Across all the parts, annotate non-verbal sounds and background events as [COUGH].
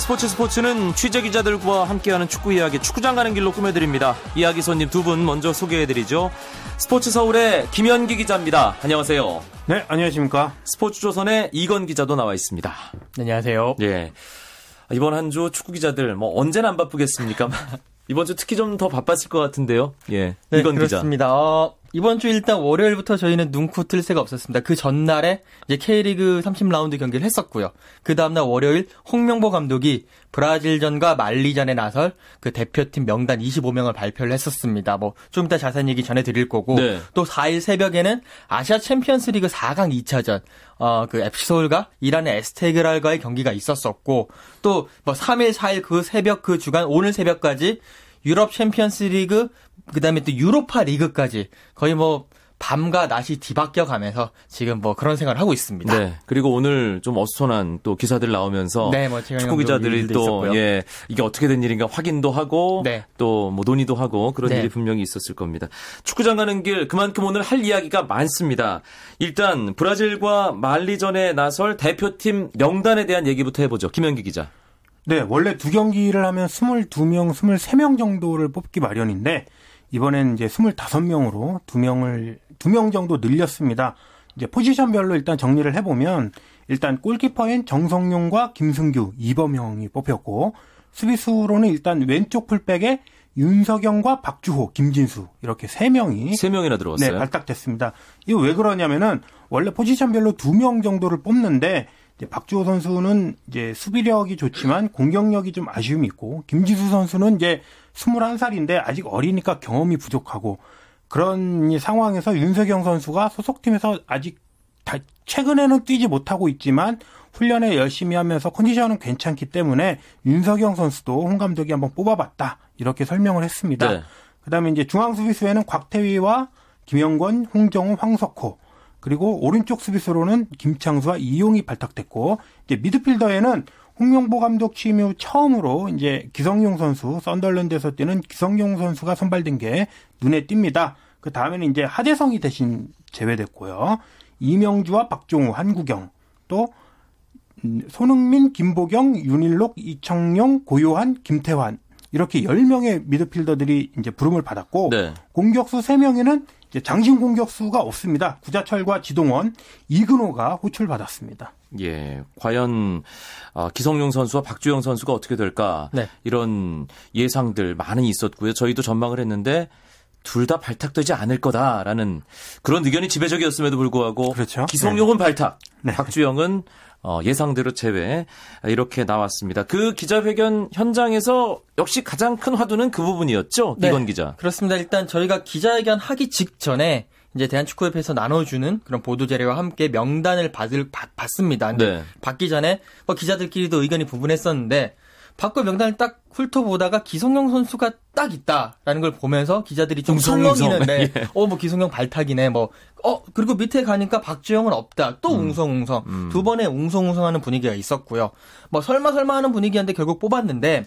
스포츠 스포츠는 취재 기자들과 함께하는 축구 이야기 축구장 가는 길로 꾸며드립니다. 이야기 손님 두 분 먼저 소개해드리죠. 스포츠 서울의 김현기 기자입니다. 안녕하세요. 네, 안녕하십니까. 스포츠 조선의 이건 기자도 나와 있습니다. 안녕하세요. 예. 이번 한 주 축구 기자들 뭐 언제나 안 바쁘겠습니까? [LAUGHS] 이번 주 특히 좀 더 바빴을 것 같은데요. 예. 네, 이건 그렇습니다. 기자. 어, 이번 주 일단 월요일부터 저희는 눈코 틀 새가 없었습니다. 그 전날에 이제 K리그 30라운드 경기를 했었고요. 그 다음날 월요일 홍명보 감독이 브라질전과 말리전에 나설 그 대표팀 명단 25명을 발표를 했었습니다. 뭐 좀 이따 자세한 얘기 전해드릴 거고 네. 또 4일 새벽에는 아시아 챔피언스리그 4강 2차전 어, 그 FC 서울과 이란의 에스테그랄과의 경기가 있었었고 또 뭐 3일 4일 그 새벽 그 주간 오늘 새벽까지 유럽 챔피언스 리그 그 다음에 또 유로파 리그까지 거의 뭐 밤과 낮이 뒤바뀌어 가면서 지금 뭐 그런 생각을 하고 있습니다. 네. 그리고 오늘 좀 어수선한 또 기사들 나오면서 네, 뭐 축구 기자들이 또. 예, 이게 어떻게 된 일인가 확인도 하고 네. 또뭐 논의도 하고 그런 네. 일이 분명히 있었을 겁니다. 축구장 가는 길 그만큼 오늘 할 이야기가 많습니다. 일단 브라질과 말리전에 나설 대표팀 명단에 대한 얘기부터 해보죠. 김현기 기자. 네, 원래 두 경기를 하면 22명, 23명 정도를 뽑기 마련인데, 이번엔 이제 25명으로 두 명을, 두 명 정도 늘렸습니다. 이제 포지션별로 일단 정리를 해 보면, 일단 골키퍼인 정성용과 김승규, 이범형이 뽑혔고, 수비수로는 일단 왼쪽 풀백에 윤석영과 박주호, 김진수, 이렇게 세 명이 세 명이나 들어왔어요. 네, 발탁됐습니다. 이거 왜 그러냐면은 원래 포지션별로 두 명 정도를 뽑는데 박주호 선수는 이제 수비력이 좋지만 공격력이 좀 아쉬움이 있고 김지수 선수는 이제 21살인데 아직 어리니까 경험이 부족하고 그런 이 상황에서 윤석영 선수가 소속팀에서 아직 다 최근에는 뛰지 못하고 있지만 훈련에 열심히 하면서 컨디션은 괜찮기 때문에 윤석영 선수도 홍 감독이 한번 뽑아봤다 이렇게 설명을 했습니다. 네. 그다음에 이제 중앙 수비수에는 곽태휘와 김영권, 홍정우, 황석호 그리고 오른쪽 수비수로는 김창수와 이용이 발탁됐고 이제 미드필더에는 홍명보 감독 취임 후 처음으로 이제 기성용 선수 썬덜랜드에서 뛰는 기성용 선수가 선발된 게 눈에 띕니다. 그 다음에는 이제 하대성이 대신 제외됐고요. 이명주와 박종우, 한국영 또 음, 손흥민, 김보경, 윤일록, 이청용, 고요한, 김태환 이렇게 10명의 미드필더들이 이제 부름을 받았고 네. 공격수 3명에는 이제 장신 공격수가 없습니다. 구자철과 지동원, 이근호가 호출받았습니다. 예, 과연 어, 기성용 선수와 박주영 선수가 어떻게 될까 네. 이런 예상들 많이 있었고요. 저희도 전망을 했는데 둘 다 발탁되지 않을 거다라는 그런 의견이 지배적이었음에도 불구하고 그렇죠. 기성용은 발탁, 네. 박주영은 어, 예상대로 제외 이렇게 나왔습니다. 그 기자회견 현장에서 역시 가장 큰 화두는 그 부분이었죠. 네. 이건 기자. 그렇습니다. 일단 저희가 기자회견 하기 직전에 이제 대한축구협회에서 나눠주는 그런 보도 자료와 함께 명단을 받을 받, 받습니다. 네. 받기 전에 뭐 기자들끼리도 의견이 부분했었는데 받고 명단을 딱 훑어보다가 기성용 선수가 딱 있다라는 걸 보면서 기자들이 좀. 설렁이는데 [LAUGHS] 예. 어뭐 기성용 발탁이네 뭐 어 그리고 밑에 가니까 박주영은 없다 또 음. 웅성웅성 두 번의 웅성웅성하는 분위기가 있었고요 뭐 설마 설마 하는 분위기였는데 결국 뽑았는데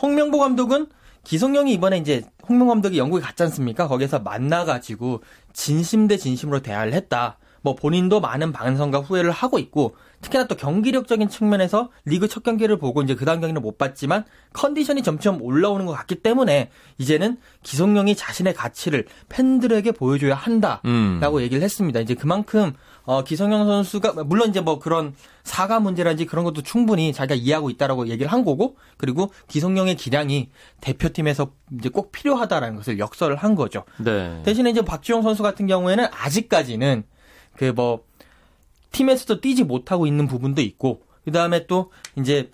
홍명보 감독은 기성용이 이번에 이제 홍명 감독이 영국에 갔지 않습니까? 거기서 만나가지고 진심 대 진심으로 대화를 했다. 뭐 본인도 많은 반성과 후회를 하고 있고 특히나 또 경기력적인 측면에서 리그 첫 경기를 보고 이제 그 다음 경기는 못 봤지만 컨디션이 점점 올라오는 것 같기 때문에 이제는 기성용이 자신의 가치를 팬들에게 보여줘야 한다라고 음. 얘기를 했습니다. 이제 그만큼 어, 기성용 선수가 물론 이제 뭐 그런 사과 문제라든지 그런 것도 충분히 자기가 이해하고 있다라고 얘기를 한 거고 그리고 기성용의 기량이 대표팀에서 이제 꼭 필요하다라는 것을 역설을 한 거죠. 네. 대신에 이제 박주영 선수 같은 경우에는 아직까지는 그뭐 팀에서도 뛰지 못하고 있는 부분도 있고 그 다음에 또 이제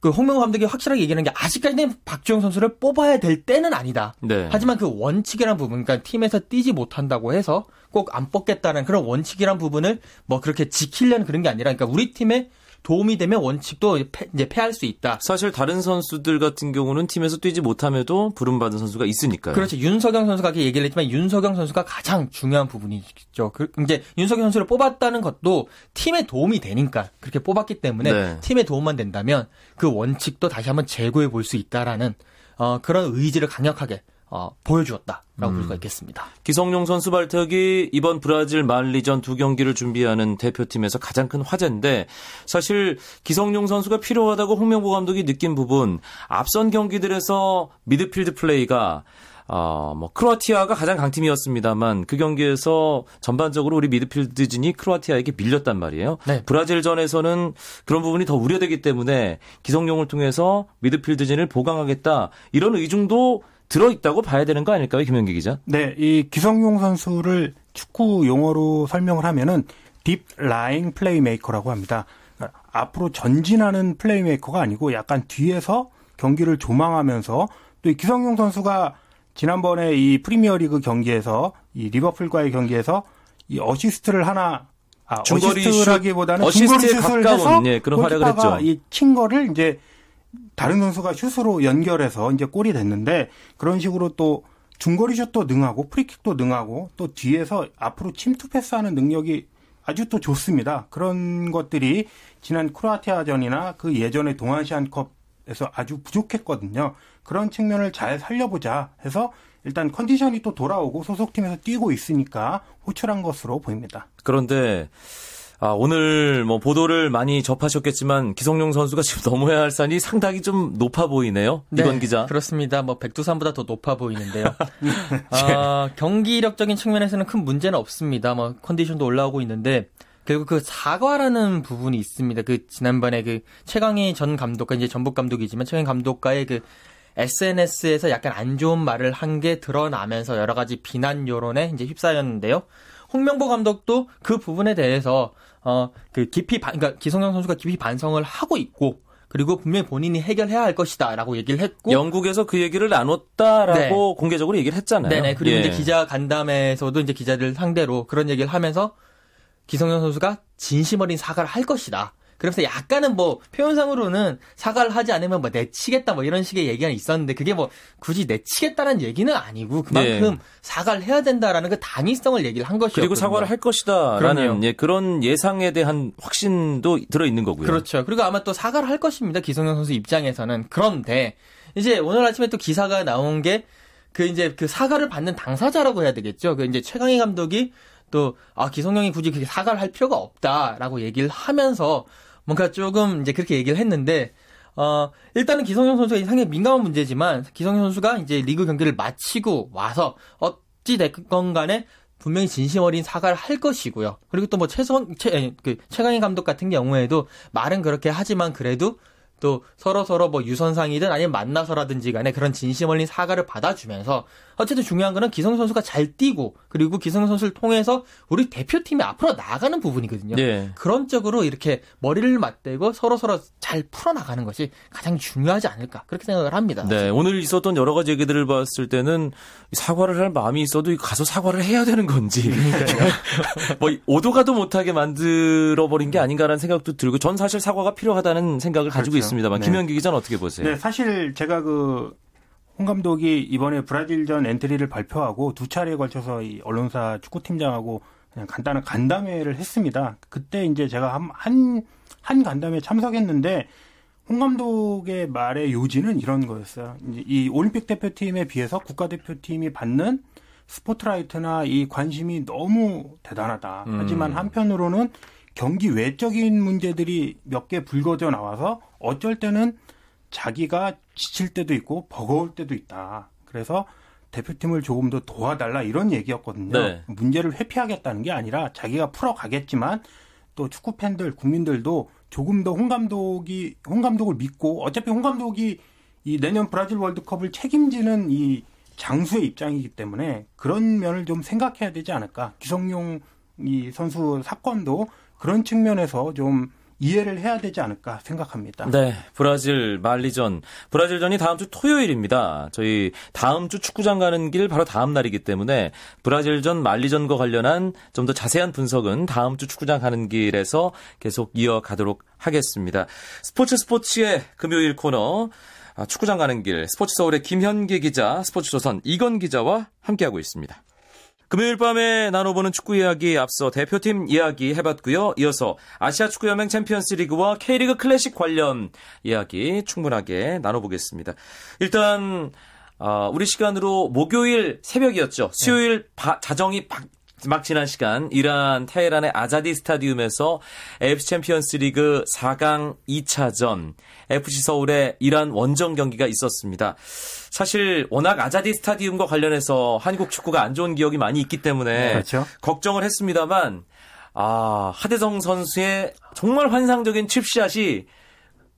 그 홍명호 감독이 확실하게 얘기하는 게 아직까지는 박주영 선수를 뽑아야 될 때는 아니다. 네. 하지만 그 원칙이라는 부분, 그러니까 팀에서 뛰지 못한다고 해서 꼭 안 뽑겠다는 그런 원칙이란 부분을 뭐 그렇게 지키려는 그런 게 아니라, 그러니까 우리 팀에 도움이 되면 원칙도 패, 이제 패할 수 있다. 사실 다른 선수들 같은 경우는 팀에서 뛰지 못함에도 부름받은 선수가 있으니까요. 그렇죠. 윤석영 선수가 그렇게 얘기를 했지만 윤석영 선수가 가장 중요한 부분이죠. 그, 이제 윤석영 선수를 뽑았다는 것도 팀에 도움이 되니까 그렇게 뽑았기 때문에 네. 팀에 도움만 된다면 그 원칙도 다시 한번 재고해 볼 수 있다라는 어, 그런 의지를 강력하게 어, 보여주었다라고 볼 음. 수가 있겠습니다. 기성용 선수 발탁이 이번 브라질 말리전 두 경기를 준비하는 대표팀에서 가장 큰 화제인데 사실 기성용 선수가 필요하다고 홍명보 감독이 느낀 부분 앞선 경기들에서 미드필드 플레이가 어, 뭐 크로아티아가 가장 강팀이었습니다만 그 경기에서 전반적으로 우리 미드필드진이 크로아티아에게 밀렸단 말이에요. 네. 브라질전에서는 그런 부분이 더 우려되기 때문에 기성용을 통해서 미드필드진을 보강하겠다 이런 의중도 들어 있다고 봐야 되는 거 아닐까요, 김현기 기자? 네, 이 기성용 선수를 축구 용어로 설명을 하면은 deep-lying 플레이메이커라고 합니다. 그러니까 앞으로 전진하는 플레이메이커가 아니고 약간 뒤에서 경기를 조망하면서 또 이 기성용 선수가 지난번에 이 프리미어리그 경기에서 이 리버풀과의 경기에서 이 어시스트를 하나 아, 중거리 슛, 어시스트라기보다는 중거리 슛을 가까운, 해서 예, 그런 활약을 했죠. 이친 거를 이제 다른 선수가 슛으로 연결해서 이제 골이 됐는데 그런 식으로 또 중거리 슛도 능하고 프리킥도 능하고 또 뒤에서 앞으로 침투 패스하는 능력이 아주 또 좋습니다. 그런 것들이 지난 크로아티아전이나 그 예전의 동아시안컵에서 아주 부족했거든요. 그런 측면을 잘 살려보자 해서 일단 컨디션이 또 돌아오고 소속팀에서 뛰고 있으니까 호출한 것으로 보입니다. 그런데 아, 오늘 뭐 보도를 많이 접하셨겠지만 기성용 선수가 지금 [LAUGHS] 넘어야 할 산이 상당히 좀 높아 보이네요. 이건 기자. 그렇습니다. 뭐 백두산보다 더 높아 보이는데요. [LAUGHS] 아, 경기력적인 측면에서는 큰 문제는 없습니다. 뭐 컨디션도 올라오고 있는데 결국 그 사과라는 부분이 있습니다. 그 지난번에 그 최강희 전 감독과 이제 전북 감독이지만 최강희 감독과의 그 SNS에서 약간 안 좋은 말을 한 게 드러나면서 여러 가지 비난 여론에 이제 휩싸였는데요. 홍명보 감독도 그 부분에 대해서 어 그 깊이 반, 그러니까 기성용 선수가 깊이 반성을 하고 있고 그리고 분명히 본인이 해결해야 할 것이다라고 얘기를 했고 영국에서 그 얘기를 나눴다라고 공개적으로 얘기를 했잖아요. 네네. 그리고 예. 이제 기자 간담회에서도 이제 기자들 상대로 그런 얘기를 하면서 기성용 선수가 진심 어린 사과를 할 것이다. 그래서 약간은 뭐 표현상으로는 사과를 하지 않으면 뭐 내치겠다 뭐 이런 식의 얘기가 있었는데 그게 뭐 굳이 내치겠다는 얘기는 아니고 그만큼 예. 사과를 해야 된다라는 그 당위성을 얘기를 한 것이었거든요. 그리고 사과를 할 것이다라는. 예, 그런 예상에 대한 확신도 들어 있는 거고요. 그렇죠. 그리고 아마 또 사과를 할 것입니다. 기성용 선수 입장에서는. 그런데 이제 오늘 아침에 또 기사가 나온 게 그 이제 그 사과를 받는 당사자라고 해야 되겠죠. 그 이제 최강희 감독이 또 아, 기성용이 굳이 그렇게 사과를 할 필요가 없다라고 얘기를 하면서 뭔가 조금 이제 그렇게 얘기를 했는데 어, 일단은 기성용 선수가 상당히 민감한 문제지만 기성용 선수가 이제 리그 경기를 마치고 와서 어찌 됐건 간에 분명히 진심 어린 사과를 할 것이고요. 그리고 또 뭐 최성 최, 그 최강희 감독 같은 경우에도 말은 그렇게 하지만 그래도 또 서로 서로 뭐 유선상이든 아니면 만나서라든지 간에 그런 진심 어린 사과를 받아주면서 어쨌든 중요한 거는 기성 선수가 잘 뛰고 그리고 기성 선수를 통해서 우리 대표팀이 앞으로 나가는 부분이거든요. 예. 그런 쪽으로 이렇게 머리를 맞대고 서로 서로 잘 풀어나가는 것이 가장 중요하지 않을까 그렇게 생각을 합니다. 네, 오늘 있었던 여러 가지 얘기들을 봤을 때는 사과를 할 마음이 있어도 가서 사과를 해야 되는 건지 [LAUGHS] 뭐 오도가도 못하게 만들어 버린 게 아닌가라는 생각도 들고 전 사실 사과가 필요하다는 생각을 가지고 그렇죠. 있습니다만 네. 김현기 기자는 어떻게 보세요? 네, 사실 제가 그, 홍 감독이 이번에 브라질전 엔트리를 발표하고 두 차례에 걸쳐서 이 언론사 축구팀장하고 그냥 간단한 간담회를 했습니다. 그때 이제 제가 한, 한, 한 간담회에 참석했는데 홍 감독의 말의 요지는 이런 거였어요. 이제 이 올림픽 대표팀에 비해서 국가대표팀이 받는 스포트라이트나 이 관심이 너무 대단하다. 음. 하지만 한편으로는 경기 외적인 문제들이 몇 개 불거져 나와서 어쩔 때는 자기가 지칠 때도 있고 버거울 때도 있다. 그래서 대표팀을 조금 더 도와달라 이런 얘기였거든요. 네. 문제를 회피하겠다는 게 아니라 자기가 풀어가겠지만 또 축구 팬들, 국민들도 조금 더 홍 감독이 홍 감독을 믿고 어차피 홍 감독이 이 내년 브라질 월드컵을 책임지는 이 장수의 입장이기 때문에 그런 면을 좀 생각해야 되지 않을까. 기성용 이 선수 사건도 그런 측면에서 좀 이해를 해야 되지 않을까 생각합니다. 네, 브라질 말리전. 브라질전이 다음 주 토요일입니다. 저희 다음 주 축구장 가는 길 바로 다음 날이기 때문에 브라질전 말리전과 관련한 좀 더 자세한 분석은 다음 주 축구장 가는 길에서 계속 이어가도록 하겠습니다. 스포츠 스포츠의 금요일 코너 아, 축구장 가는 길 스포츠 서울의 김현기 기자, 스포츠 조선 이건 기자와 함께하고 있습니다. 금요일 밤에 나눠보는 축구 이야기 앞서 대표팀 이야기 해봤고요. 이어서 아시아 축구연맹 챔피언스 리그와 K리그 클래식 관련 이야기 충분하게 나눠보겠습니다. 일단 어, 우리 시간으로 목요일 새벽이었죠. 수요일 바, 자정이 박, 막 지난 시간 이란 테헤란의 아자디 스타디움에서 AFC 챔피언스 리그 4강 2차전 FC 서울의 이란 원정 경기가 있었습니다. 사실 워낙 아자디 스타디움과 관련해서 한국 축구가 안 좋은 기억이 많이 있기 때문에 그렇죠. 걱정을 했습니다만 아, 하대성 선수의 정말 환상적인 칩샷이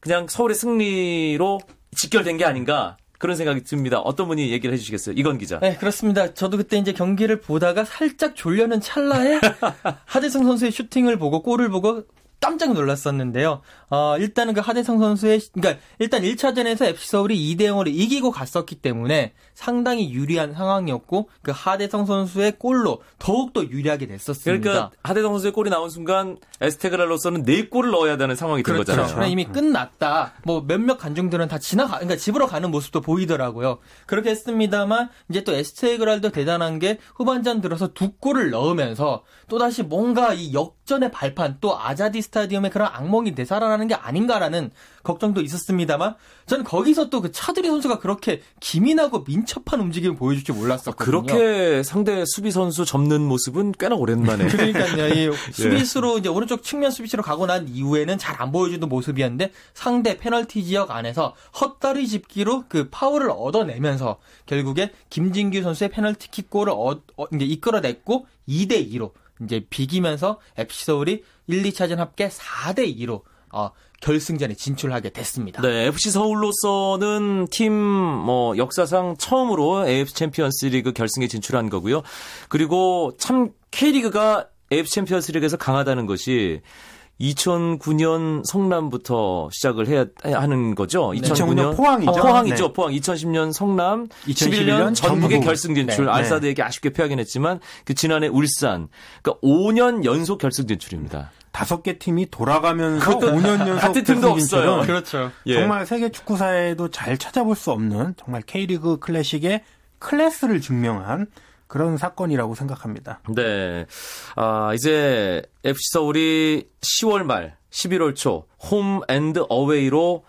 그냥 서울의 승리로 직결된 게 아닌가 그런 생각이 듭니다. 어떤 분이 얘기를 해주시겠어요? 이건 기자. 네, 그렇습니다. 저도 그때 이제 경기를 보다가 살짝 졸려는 찰나에 [LAUGHS] 하대성 선수의 슈팅을 보고 골을 보고 깜짝 놀랐었는데요. 어, 일단은 그 하대성 선수의, 그러니까 일단 1차전에서 FC 서울이 2대 0으로 이기고 갔었기 때문에 상당히 유리한 상황이었고 그 하대성 선수의 골로 더욱더 유리하게 됐었습니다. 그러니까 하대성 선수의 골이 나온 순간 에스테그랄로서는 네 골을 넣어야 되는 상황이 된 그렇죠. 거잖아요. 그냥 이미 끝났다. 뭐 몇몇 관중들은 다 지나가, 그러니까 집으로 가는 모습도 보이더라고요. 그렇게 했습니다만 이제 또 에스테그랄도 대단한 게 후반전 들어서 두 골을 넣으면서 또 다시 뭔가 이 역전의 발판 또 아자디 스타디움의 그런 악몽이 되살아나는 게 아닌가라는 걱정도 있었습니다만 저는 거기서 또 그 차두리 선수가 그렇게 기민하고 민첩한 움직임을 보여줄 줄 몰랐었거든요. 그렇게 상대 수비 선수 접는 모습은 꽤나 오랜만에. [LAUGHS] 그러니까요. 이 [LAUGHS] 수비수로 이제 오른쪽 측면 수비수로 가고 난 이후에는 잘 안 보여주는 모습이었는데 상대 페널티 지역 안에서 헛다리 짚기로 그 파울을 얻어내면서 결국에 김진규 선수의 페널티킥 골을 어, 어, 이제 이끌어냈고 2대 2로 이제 비기면서 FC 서울이 1, 2차전 합계 4대 2로 어, 결승전에 진출하게 됐습니다. 네, FC 서울로서는 팀 뭐 역사상 처음으로 AFC 챔피언스 리그 결승에 진출한 거고요. 그리고 참 K리그가 AFC 챔피언스 리그에서 강하다는 것이 2009년 성남부터 시작을 해야 하는 거죠. 2009년 포항이죠. 아, 포항이죠. 네. 포항 2010년 성남, 2011년 11년 전북의 전북. 결승 진출. 네. 알사드에게 아쉽게 패하긴 했지만 그 지난해 울산. 그러니까 5년 연속 결승 진출입니다. 다섯 개 팀이 돌아가면서 그것도 5년 연속 같은 팀도 없어요. 그렇죠. 예. 정말 세계 축구사에도 잘 찾아볼 수 없는 정말 K리그 클래식의 클래스를 증명한 그런 사건이라고 생각합니다. 네. 아, 이제 FC 서울이 10월 말, 11월 초, 홈 앤드 어웨이로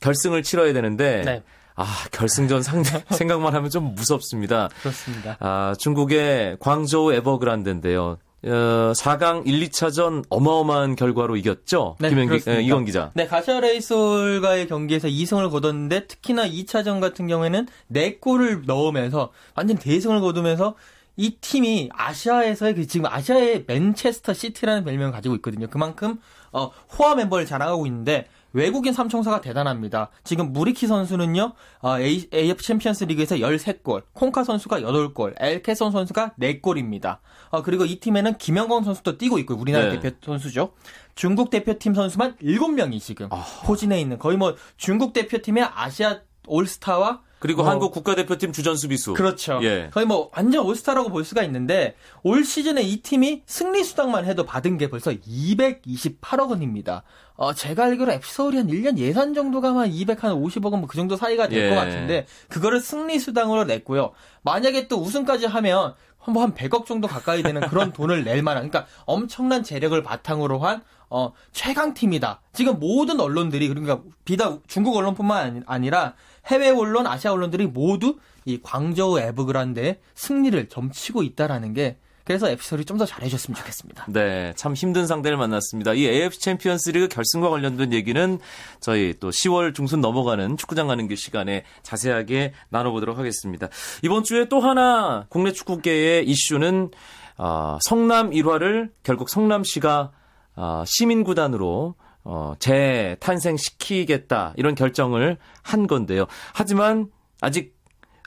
결승을 치러야 되는데, 네. 아, 결승전 상대, [LAUGHS] 생각만 하면 좀 무섭습니다. 그렇습니다. 아, 중국의 광저우 에버그란데인데요. 어, 4강 1, 2차전 어마어마한 결과로 이겼죠? 네, 김현기, 그렇습니다. 예, 이건 기자. 네, 가시와 레이솔과의 경기에서 2승을 거뒀는데 특히나 2차전 같은 경우에는 4골을 넣으면서 완전 대승을 거두면서 이 팀이 아시아에서의 그 지금 아시아의 맨체스터 시티라는 별명을 가지고 있거든요. 그만큼 어, 호화 멤버를 자랑하고 있는데 외국인 삼총사가 대단합니다. 지금 무리키 선수는요, 어, A, AF 챔피언스 리그에서 13골, 콩카 선수가 8골, 엘케손 선수가 4골입니다. 어, 그리고 이 팀에는 김영권 선수도 뛰고 있고, 우리나라 네. 대표 선수죠. 중국 대표팀 선수만 7명이 지금 포진해 있는, 거의 뭐 중국 대표팀의 아시아 올스타와 그리고 어, 한국 국가대표팀 주전 수비수. 그렇죠. 예. 거의 뭐 완전 올스타라고 볼 수가 있는데 올 시즌에 이 팀이 승리 수당만 해도 받은 게 벌써 228억 원입니다. 어, 제가 알기로 FC 서울이 한 1년 예산 정도가 한 250억 원뭐그 정도 사이가 될것 예. 같은데 그거를 승리 수당으로 냈고요. 만약에 또 우승까지 하면 뭐한 100억 정도 가까이 되는 그런 [LAUGHS] 돈을 낼 만한 그러니까 엄청난 재력을 바탕으로 한 어, 최강 팀이다. 지금 모든 언론들이 그러니까 비단 중국 언론뿐만 아니- 아니라 해외 언론, 아시아 언론들이 모두 이 광저우 에버그란데의 승리를 점치고 있다라는 게 그래서 FC 서울이 좀 더 잘해줬으면 좋겠습니다. 네, 참 힘든 상대를 만났습니다. 이 AFC 챔피언스 리그 결승과 관련된 얘기는 저희 또 10월 중순 넘어가는 축구장 가는 길 시간에 자세하게 나눠보도록 하겠습니다. 이번 주에 또 하나 국내 축구계의 이슈는 어, 성남 일화를 결국 성남시가 어, 시민구단으로 어, 재탄생시키겠다 이런 결정을 한 건데요. 하지만 아직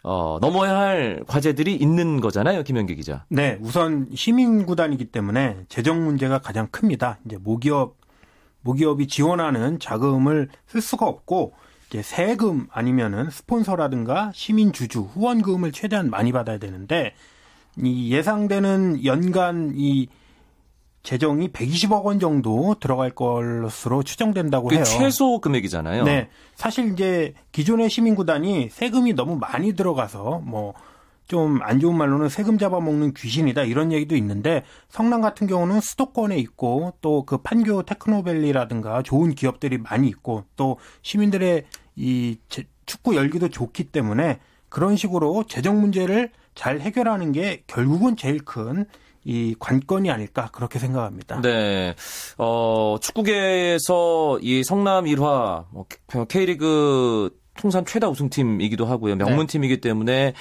어, 넘어야 할 과제들이 있는 거잖아요, 김현기 기자. 네, 우선 시민 구단이기 때문에 재정 문제가 가장 큽니다. 이제 모기업 모기업이 지원하는 자금을 쓸 수가 없고 이제 세금 아니면은 스폰서라든가 시민 주주 후원금을 최대한 많이 받아야 되는데 이 예상되는 연간 이 재정이 120억 원 정도 들어갈 것으로 추정된다고 그 해요. 최소 금액이잖아요. 네. 사실 이제 기존의 시민구단이 세금이 너무 많이 들어가서 뭐 좀 안 좋은 말로는 세금 잡아먹는 귀신이다 이런 얘기도 있는데 성남 같은 경우는 수도권에 있고 또 그 판교 테크노밸리라든가 좋은 기업들이 많이 있고 또 시민들의 이 제- 축구 열기도 좋기 때문에 그런 식으로 재정 문제를 잘 해결하는 게 결국은 제일 큰 이 관건이 아닐까 그렇게 생각합니다. 네. 어, 축구계에서 이 성남 1화 뭐 K리그 통산 최다 우승팀이기도 하고요. 명문팀이기 때문에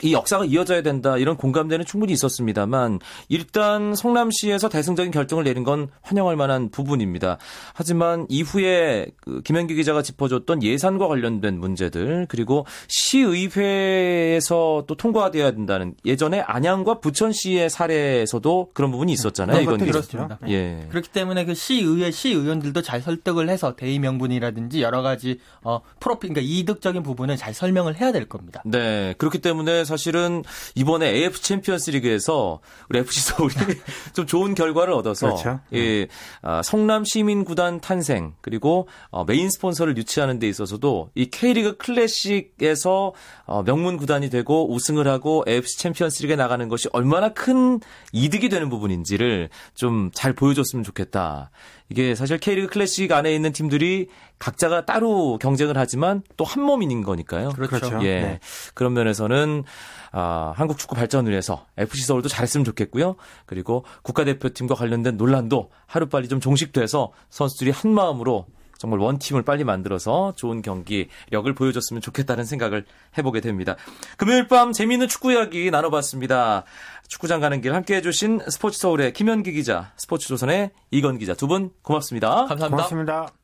이 역사가 이어져야 된다 이런 공감대는 충분히 있었습니다만 일단 성남시에서 대승적인 결정을 내린 건 환영할 만한 부분입니다. 하지만 이후에 그 김현기 기자가 짚어줬던 예산과 관련된 문제들 그리고 시의회에서 또 통과돼야 된다는 예전에 안양과 부천시의 사례에서도 그런 부분이 있었잖아요. 그런 이건. 있었죠. 예. 그렇기 때문에 그 시의회 시의원들도 잘 설득을 해서 대의 명분이라든지 여러 가지 어 프로필 그러니까 이득적인 부분을 잘 설명을 해야 될 겁니다. 네, 그렇기 때문에 사실은 이번에 AF 챔피언스 리그에서 우리 FC 서울이 [LAUGHS] 좀 좋은 결과를 얻어서 그렇죠. 예, 아, 성남 시민 구단 탄생 그리고 어, 메인 스폰서를 유치하는 데 있어서도 이 K리그 클래식에서 어, 명문 구단이 되고 우승을 하고 AFC 챔피언스 리그에 나가는 것이 얼마나 큰 이득이 되는 부분인지를 좀 잘 보여줬으면 좋겠다. 이게 사실 K리그 클래식 안에 있는 팀들이 각자가 따로 경쟁을 하지만 또 한 몸인 거니까요. 그렇죠. 예. 네. 그런 면에서는 아, 한국 축구 발전을 위해서 FC 서울도 잘했으면 좋겠고요. 그리고 국가대표팀과 관련된 논란도 하루빨리 좀 종식돼서 선수들이 한 마음으로 정말 원팀을 빨리 만들어서 좋은 경기력을 보여줬으면 좋겠다는 생각을 해보게 됩니다. 금요일 밤 재미있는 축구 이야기 나눠봤습니다. 축구장 가는 길 함께 해주신 스포츠 서울의 김현기 기자, 스포츠 조선의 이건 기자 두 분 고맙습니다. 감사합니다. 고맙습니다.